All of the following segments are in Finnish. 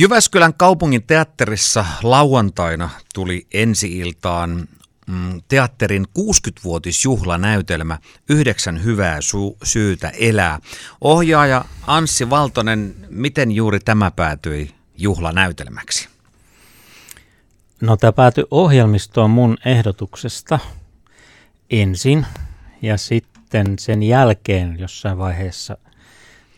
Jyväskylän kaupungin teatterissa lauantaina tuli ensi-iltaan mm, teatterin 60-vuotisjuhlanäytelmä Yhdeksän hyvää su- syytä elää. Ohjaaja Anssi Valtonen, miten juuri tämä päätyi juhlanäytelmäksi? No tämä päätyi ohjelmistoon mun ehdotuksesta ensin ja sitten sen jälkeen jossain vaiheessa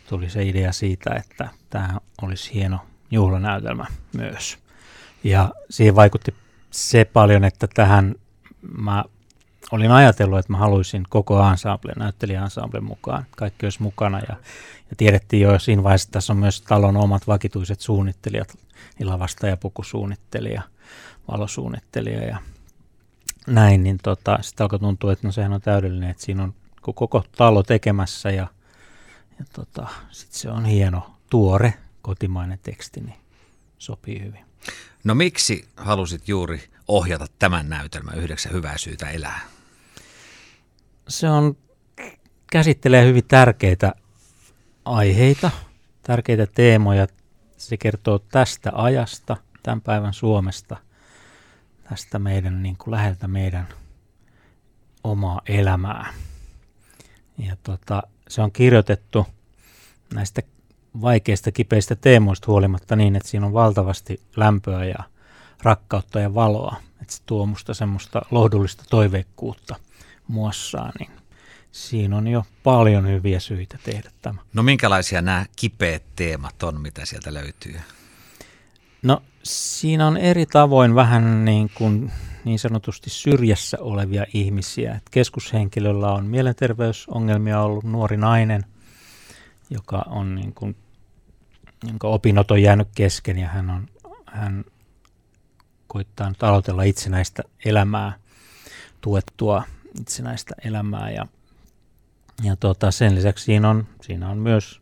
tuli se idea siitä, että tämä olisi hieno juhlanäytelmä myös. Ja siihen vaikutti se paljon, että tähän mä olin ajatellut, että mä haluaisin koko ensemble, näyttelijäensemble mukaan. Kaikki olisi mukana ja, ja tiedettiin jo siinä vaiheessa, että tässä on myös talon omat vakituiset suunnittelijat, ilavasta ja pukusuunnittelija, valosuunnittelija ja näin, niin tota, sitten alkoi tuntua, että no sehän on täydellinen, että siinä on koko talo tekemässä ja, ja tota, sitten se on hieno, tuore kotimainen teksti, niin sopii hyvin. No miksi halusit juuri ohjata tämän näytelmän Yhdeksän hyvää syytä elää? Se on, käsittelee hyvin tärkeitä aiheita, tärkeitä teemoja. Se kertoo tästä ajasta, tämän päivän Suomesta, tästä meidän niin kuin läheltä meidän omaa elämää. Ja tota, se on kirjoitettu näistä vaikeista kipeistä teemoista huolimatta niin, että siinä on valtavasti lämpöä ja rakkautta ja valoa. Että se tuo musta semmoista lohdullista toiveikkuutta muassaan, niin siinä on jo paljon hyviä syitä tehdä tämä. No minkälaisia nämä kipeät teemat on, mitä sieltä löytyy? No siinä on eri tavoin vähän niin kuin niin sanotusti syrjässä olevia ihmisiä. Et keskushenkilöllä on mielenterveysongelmia ollut nuori nainen – joka on niin kuin, jonka opinnot on jäänyt kesken ja hän, on, hän koittaa nyt aloitella itsenäistä elämää, tuettua itsenäistä elämää ja, ja tota, sen lisäksi siinä on, siinä on myös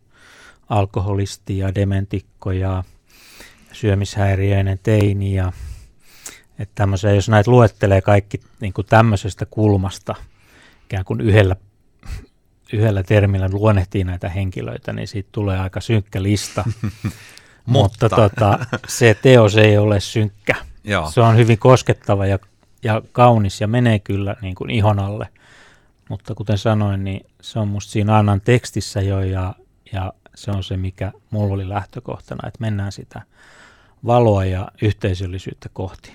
alkoholisti ja dementikko ja syömishäiriöinen teini ja että jos näitä luettelee kaikki niin kuin tämmöisestä kulmasta ikään kuin yhdellä yhdellä termillä luonnehtii näitä henkilöitä, niin siitä tulee aika synkkä lista. Mutta tota, se teos ei ole synkkä. Joo. Se on hyvin koskettava ja, ja kaunis ja menee kyllä niin kuin ihon alle. Mutta kuten sanoin, niin se on musta siinä Annan tekstissä jo ja, ja se on se, mikä mulla oli lähtökohtana, että mennään sitä valoa ja yhteisöllisyyttä kohti.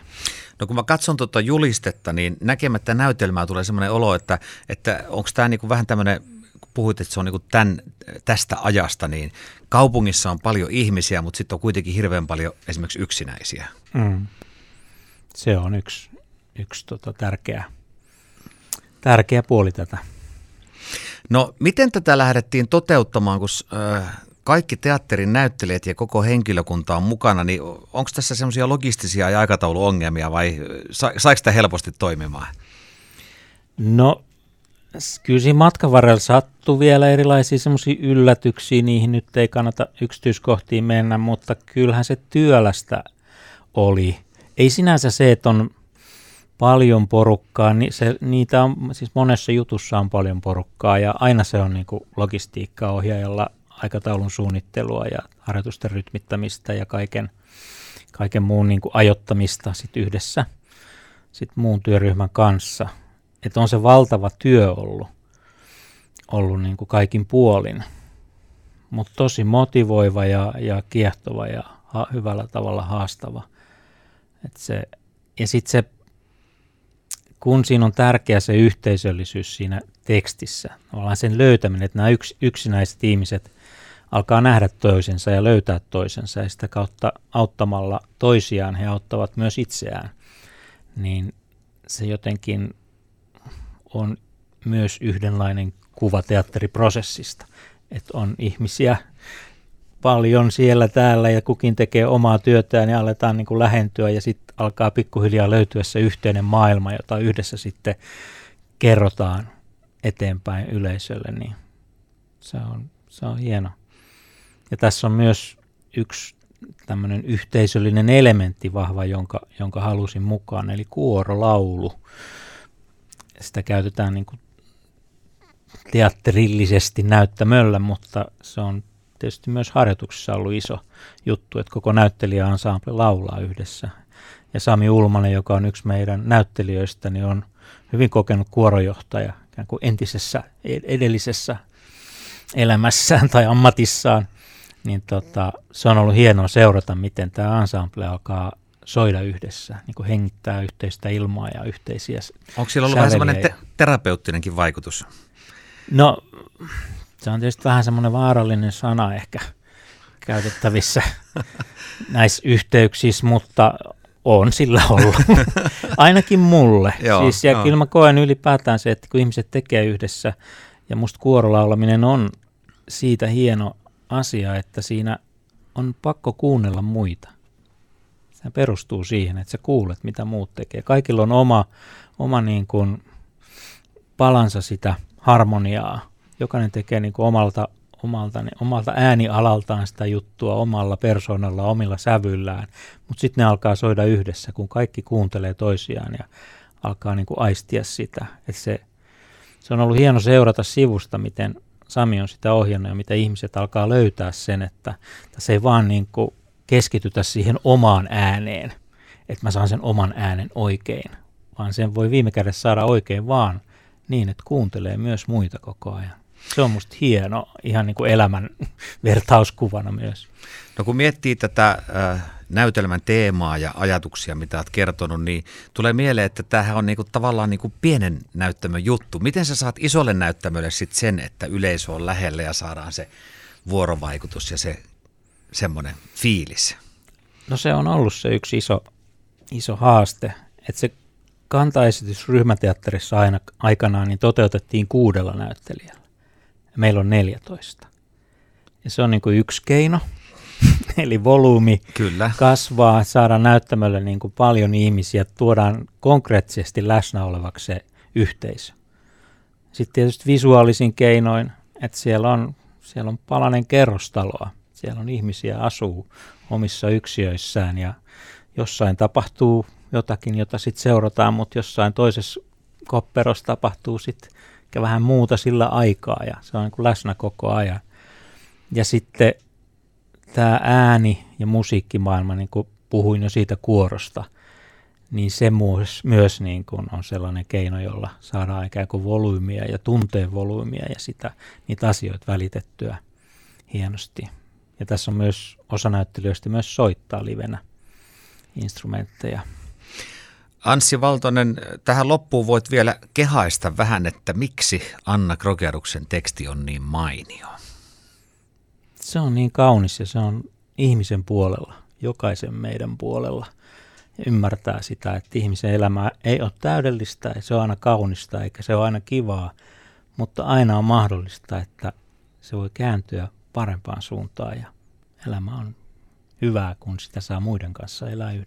No kun mä katson tuota julistetta, niin näkemättä näytelmää tulee sellainen olo, että, että onko tämä niinku vähän tämmöinen puhuit, että se on niin tämän, tästä ajasta, niin kaupungissa on paljon ihmisiä, mutta sitten on kuitenkin hirveän paljon esimerkiksi yksinäisiä. Mm. Se on yksi, yksi tota tärkeä, tärkeä puoli tätä. No miten tätä lähdettiin toteuttamaan, kun äh, kaikki teatterin näyttelijät ja koko henkilökunta on mukana, niin onko tässä semmoisia logistisia ja aikatauluongelmia vai sa- saiko sitä helposti toimimaan? No kyllä siinä matkan varrella sattui vielä erilaisia semmoisia yllätyksiä, niihin nyt ei kannata yksityiskohtiin mennä, mutta kyllähän se työlästä oli. Ei sinänsä se, että on paljon porukkaa, niin se, niitä on, siis monessa jutussa on paljon porukkaa ja aina se on niin logistiikkaohjaajalla aikataulun suunnittelua ja harjoitusten rytmittämistä ja kaiken, kaiken muun niin ajottamista sit yhdessä sit muun työryhmän kanssa – että on se valtava työ ollut, ollut niin kuin kaikin puolin, mutta tosi motivoiva ja, ja kiehtova ja ha, hyvällä tavalla haastava. Et se, ja sitten se, kun siinä on tärkeä se yhteisöllisyys siinä tekstissä, ollaan sen löytäminen, että nämä yks, yksinäiset ihmiset alkaa nähdä toisensa ja löytää toisensa ja sitä kautta auttamalla toisiaan he auttavat myös itseään, niin se jotenkin on myös yhdenlainen kuva teatteriprosessista. Että on ihmisiä paljon siellä täällä ja kukin tekee omaa työtään ja aletaan niin kuin lähentyä ja sitten alkaa pikkuhiljaa löytyä se yhteinen maailma, jota yhdessä sitten kerrotaan eteenpäin yleisölle, niin se on, se on hieno. Ja tässä on myös yksi tämmöinen yhteisöllinen elementti vahva, jonka, jonka halusin mukaan, eli kuorolaulu sitä käytetään niin kuin teatterillisesti näyttämöllä, mutta se on tietysti myös harjoituksissa ollut iso juttu, että koko näyttelijäensemble laulaa yhdessä. Ja Sami Ulmanen, joka on yksi meidän näyttelijöistä, niin on hyvin kokenut kuorojohtaja ikään kuin entisessä, edellisessä elämässään tai ammatissaan. Niin tota, se on ollut hienoa seurata, miten tämä ensemble alkaa soida yhdessä, niin kuin hengittää yhteistä ilmaa ja yhteisiä Onko sillä ollut vähän semmoinen te- terapeuttinenkin vaikutus? No, se on tietysti vähän semmoinen vaarallinen sana ehkä käytettävissä näissä yhteyksissä, mutta on sillä ollut. Ainakin mulle. joo, siis, ja joo. kyllä mä koen ylipäätään se, että kun ihmiset tekee yhdessä, ja musta kuorolaulaminen on siitä hieno asia, että siinä on pakko kuunnella muita. Se perustuu siihen, että sä kuulet, mitä muut tekee. Kaikilla on oma, oma niin kuin palansa sitä harmoniaa. Jokainen tekee niin kuin omalta, omalta, omalta äänialaltaan sitä juttua omalla persoonalla, omilla sävyllään. Mutta sitten ne alkaa soida yhdessä, kun kaikki kuuntelee toisiaan ja alkaa niin kuin aistia sitä. Että se, se on ollut hieno seurata sivusta, miten Sami on sitä ohjannut ja mitä ihmiset alkaa löytää sen, että se ei vaan niin kuin keskitytä siihen omaan ääneen, että mä saan sen oman äänen oikein, vaan sen voi viime kädessä saada oikein vaan niin, että kuuntelee myös muita koko ajan. Se on musta hieno, ihan niin kuin elämän vertauskuvana myös. No kun miettii tätä äh, näytelmän teemaa ja ajatuksia, mitä olet kertonut, niin tulee mieleen, että tämähän on niinku tavallaan niinku pienen näyttämön juttu. Miten sä saat isolle näyttämölle sitten sen, että yleisö on lähellä ja saadaan se vuorovaikutus ja se semmoinen fiilis? No se on ollut se yksi iso, iso haaste, että se kantaesitys ryhmäteatterissa aina, aikanaan niin toteutettiin kuudella näyttelijällä. Meillä on 14. Ja se on niin kuin yksi keino, eli volyymi Kyllä. kasvaa, saadaan näyttämölle niin kuin paljon ihmisiä, tuodaan konkreettisesti läsnä olevaksi se yhteisö. Sitten tietysti visuaalisin keinoin, että siellä on, siellä on palanen kerrostaloa, siellä on ihmisiä asuu omissa yksiöissään ja jossain tapahtuu jotakin, jota sitten seurataan, mutta jossain toisessa kopperossa tapahtuu sitten vähän muuta sillä aikaa ja se on niin läsnä koko ajan. Ja sitten tämä ääni ja musiikkimaailma, niin kuin puhuin jo siitä kuorosta, niin se myös, myös niin kuin on sellainen keino, jolla saadaan ikään kuin volyymiä ja tunteen volyymiä ja sitä, niitä asioita välitettyä hienosti. Ja tässä on myös osa näyttelijöistä myös soittaa livenä instrumentteja. Anssi Valtonen, tähän loppuun voit vielä kehaista vähän, että miksi Anna Krogeruksen teksti on niin mainio? Se on niin kaunis ja se on ihmisen puolella, jokaisen meidän puolella. Ja ymmärtää sitä, että ihmisen elämä ei ole täydellistä, se on aina kaunista eikä se ole aina kivaa, mutta aina on mahdollista, että se voi kääntyä parempaan suuntaan ja elämä on hyvää, kun sitä saa muiden kanssa elää yhdessä.